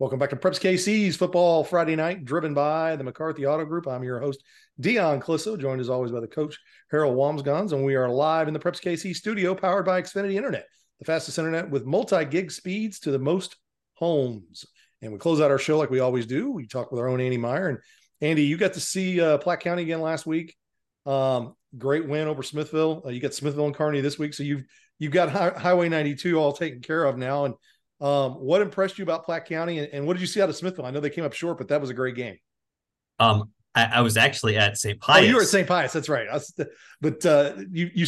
Welcome back to Preps KC's Football Friday Night, driven by the McCarthy Auto Group. I'm your host, Dion Clisso, joined as always by the coach, Harold Wamsgons, and we are live in the Preps KC studio powered by Xfinity Internet, the fastest internet with multi gig speeds to the most homes. And we close out our show like we always do. We talk with our own Andy Meyer. And Andy, you got to see uh, Platte County again last week. Um, great win over Smithville. Uh, you got Smithville and Kearney this week, so you've you've got Hi- Highway 92 all taken care of now. And um, what impressed you about Platte County, and, and, what did you see out of Smithville? I know they came up short, but that was a great game. Um, I, I was actually at St. Pius. Oh, you were at St. Pius. That's right. Was, but uh, you you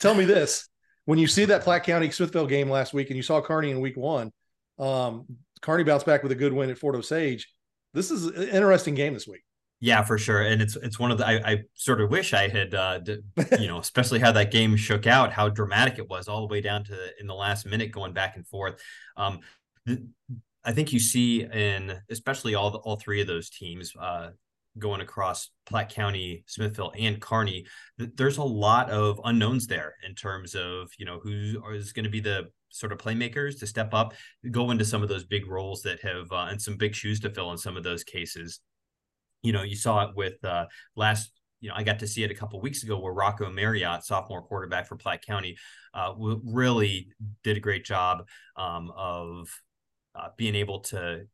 tell me this: when you see that Platte County Smithville game last week, and you saw Kearney in Week One, um, Kearney bounced back with a good win at Fort Osage. This is an interesting game this week. Yeah, for sure, and it's it's one of the I, I sort of wish I had uh, you know especially how that game shook out, how dramatic it was all the way down to in the last minute going back and forth. Um, I think you see in especially all the, all three of those teams uh, going across Platte County, Smithville, and Kearney. There's a lot of unknowns there in terms of you know who is going to be the sort of playmakers to step up, go into some of those big roles that have uh, and some big shoes to fill in some of those cases you know, you saw it with uh, last you know, I got to see it a couple weeks ago where Rocco Marriott, sophomore quarterback for Platte County, uh, really did a great job um, of uh, being able to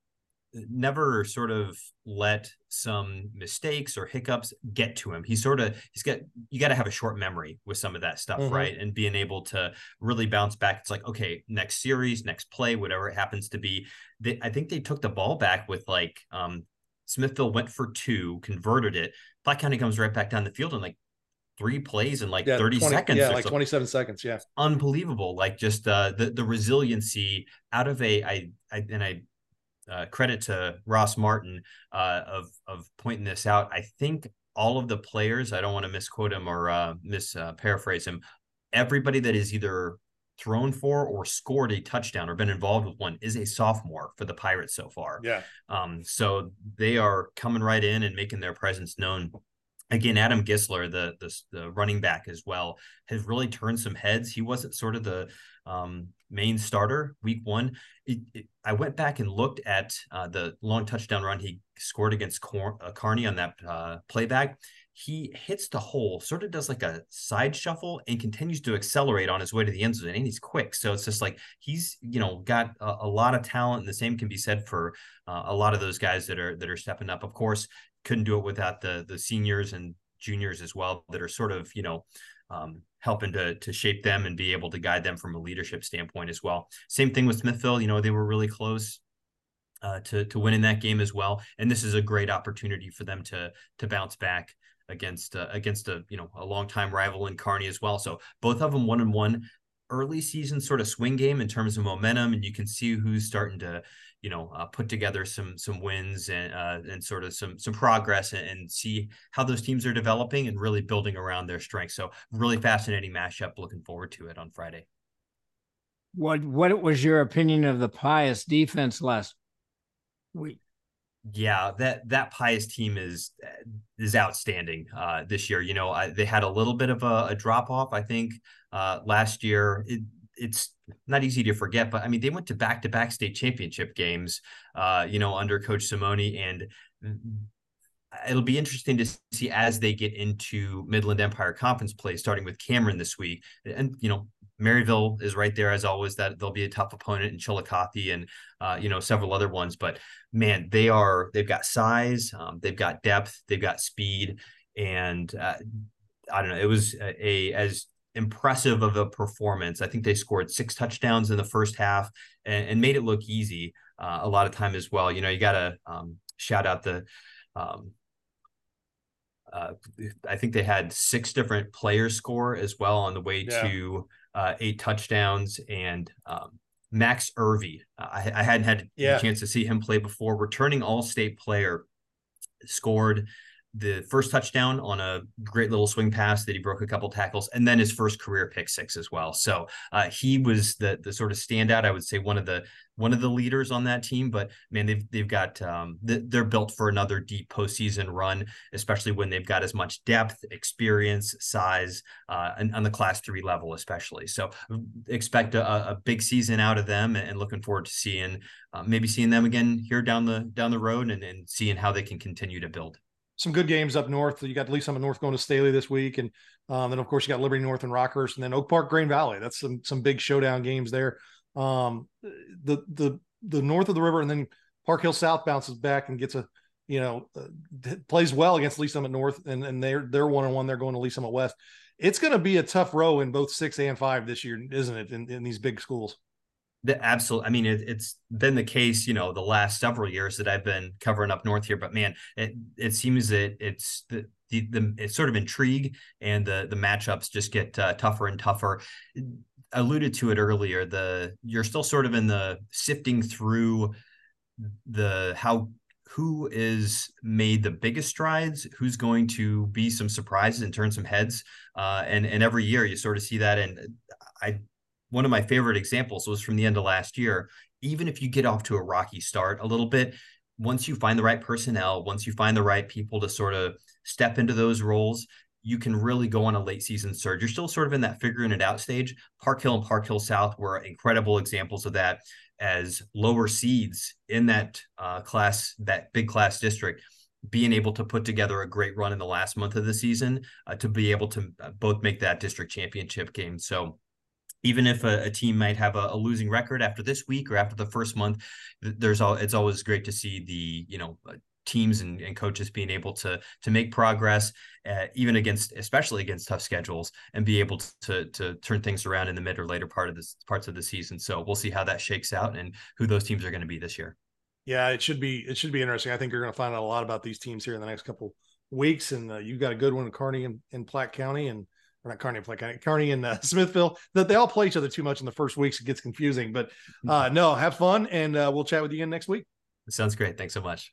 never sort of let some mistakes or hiccups get to him. He sort of he's got you got to have a short memory with some of that stuff, mm-hmm. right? And being able to really bounce back. It's like okay, next series, next play, whatever it happens to be. They, I think they took the ball back with like um, Smithville went for two, converted it. Platte County comes right back down the field in like three plays in like yeah, 30 20, seconds. Yeah, like 27 seconds. Yeah. Unbelievable. Like just uh, the, the resiliency out of a, I, I and I uh, credit to Ross Martin uh, of, of pointing this out. I think all of the players, I don't want to misquote him or uh, mis uh, paraphrase him. Everybody that is either thrown for or scored a touchdown or been involved with one is a sophomore for the Pirates so far. Yeah. Um, so they are coming right in and making their presence known. Again, Adam Gisler, the, the, the running back as well, has really turned some heads. He wasn't sort of the um, main starter week one. It, it, I went back and looked at uh, the long touchdown run he scored against Cor- uh, Kearney on that uh, playback he hits the hole, sort of does like a side shuffle and continues to accelerate on his way to the end zone. And he's quick. So it's just like he's, you know, got a, a lot of talent. And the same can be said for uh, a lot of those guys that are that are stepping up. Of course, couldn't do it without the the seniors and juniors as well that are sort of, you know, um, helping to to shape them and be able to guide them from a leadership standpoint as well. Same thing with Smithville. You know, they were really close. Uh, to to winning that game as well, and this is a great opportunity for them to to bounce back against uh, against a you know a longtime rival in Kearney as well. So both of them one and one early season sort of swing game in terms of momentum, and you can see who's starting to you know uh, put together some some wins and uh, and sort of some some progress and, and, see how those teams are developing and really building around their strengths. So really fascinating mashup. Looking forward to it on Friday. What what was your opinion of the Pius defense last week? yeah, that that Pius team is is outstanding uh, this year. You know, I, they had a little bit of a, a drop off, I think, uh, last year. It, it's not easy to forget, but I mean, they went to back to back state championship games, uh, you know, under Coach Simoni, and it'll be interesting to see as they get into Midland Empire Conference play, starting with Cameron this week. And you know, Maryville is right there as always. That they'll be a tough opponent in Chillicothe and uh, you know several other ones. But man, they are they've got size, um, they've got depth, they've got speed, and uh, I don't know. It was a, a, as impressive of a performance. I think they scored six touchdowns in the first half and, and made it look easy uh, a lot of time as well. You know, you got to um, shout out the um, uh, I think they had six different players score as well on the way yeah. to uh, eight touchdowns and um, Max Irvy. I, I hadn't had yeah. a chance to see him play before. Returning All State player, scored the first touchdown on a great little swing pass that he broke a couple tackles, and then his first career pick six as well. So uh, he was the the sort of standout. I would say one of the one of the leaders on that team. But man, they've they've got um, they're built for another deep postseason run, especially when they've got as much depth, experience, size, uh, and on the class three level, especially. So expect a, a big season out of them, and looking forward to seeing uh, maybe seeing them again here down the down the road, and, and seeing how they can continue to build some good games up north. You got Lee Summit North going to Staley this week, and um, then of course you got Liberty North and Rockhurst, and then Oak Park Grain Valley. That's some some big showdown games there. Um, the the the north of the river, and then Park Hill South bounces back and gets a you know uh, plays well against Lee Summit North, and and they're they're one on one. They're going to Lee Summit West. It's going to be a tough row in both six and five this year, isn't it? In, in these big schools. The absolute. I mean, it, has been the case, you know, the last several years that I've been covering up north here. But man, it it seems that it's the the, the it's sort of intrigue and the the matchups just get uh, tougher and tougher. Alluded to it earlier. The you're still sort of in the sifting through the how who is made the biggest strides, who's going to be some surprises and turn some heads. Uh, and and every year you sort of see that. And I one of my favorite examples was from the end of last year. Even if you get off to a rocky start a little bit, once you find the right personnel, once you find the right people to sort of step into those roles, you can really go on a late season surge. You're still sort of in that figuring it out stage. Park Hill and Park Hill South were incredible examples of that as lower seeds in that uh, class, that big class district, being able to put together a great run in the last month of the season uh, to be able to uh, both make that district championship game. So even if a, a team might have a, a, losing record after this week or after the first month, there's all it's always great to see the you know uh, teams and, and coaches being able to to make progress, uh, even against especially against tough schedules, and be able to to turn things around in the mid or later part of this parts of the season. So we'll see how that shakes out and who those teams are going to be this year. Yeah, it should be it should be interesting. I think you're going to find out a lot about these teams here in the next couple weeks, and uh, you've got a good one in Kearney and in Platte County, and not Kearney, Platte County, Kearney and uh, Smithville. That they all play each other too much in the first weeks. It gets confusing. But uh, no, have fun, and uh, we'll chat with you again next week. Sounds great. Thanks so much.